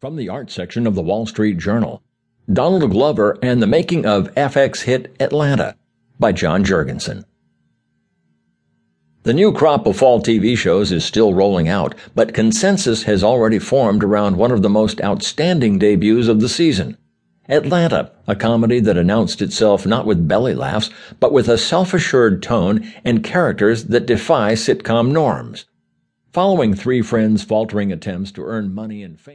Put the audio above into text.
From the art section of the Wall Street Journal Donald Glover and the Making of FX Hit Atlanta by John Jurgensen. The new crop of fall TV shows is still rolling out, but consensus has already formed around one of the most outstanding debuts of the season. Atlanta, a comedy that announced itself not with belly laughs, but with a self assured tone and characters that defy sitcom norms. Following three friends' faltering attempts to earn money and fame,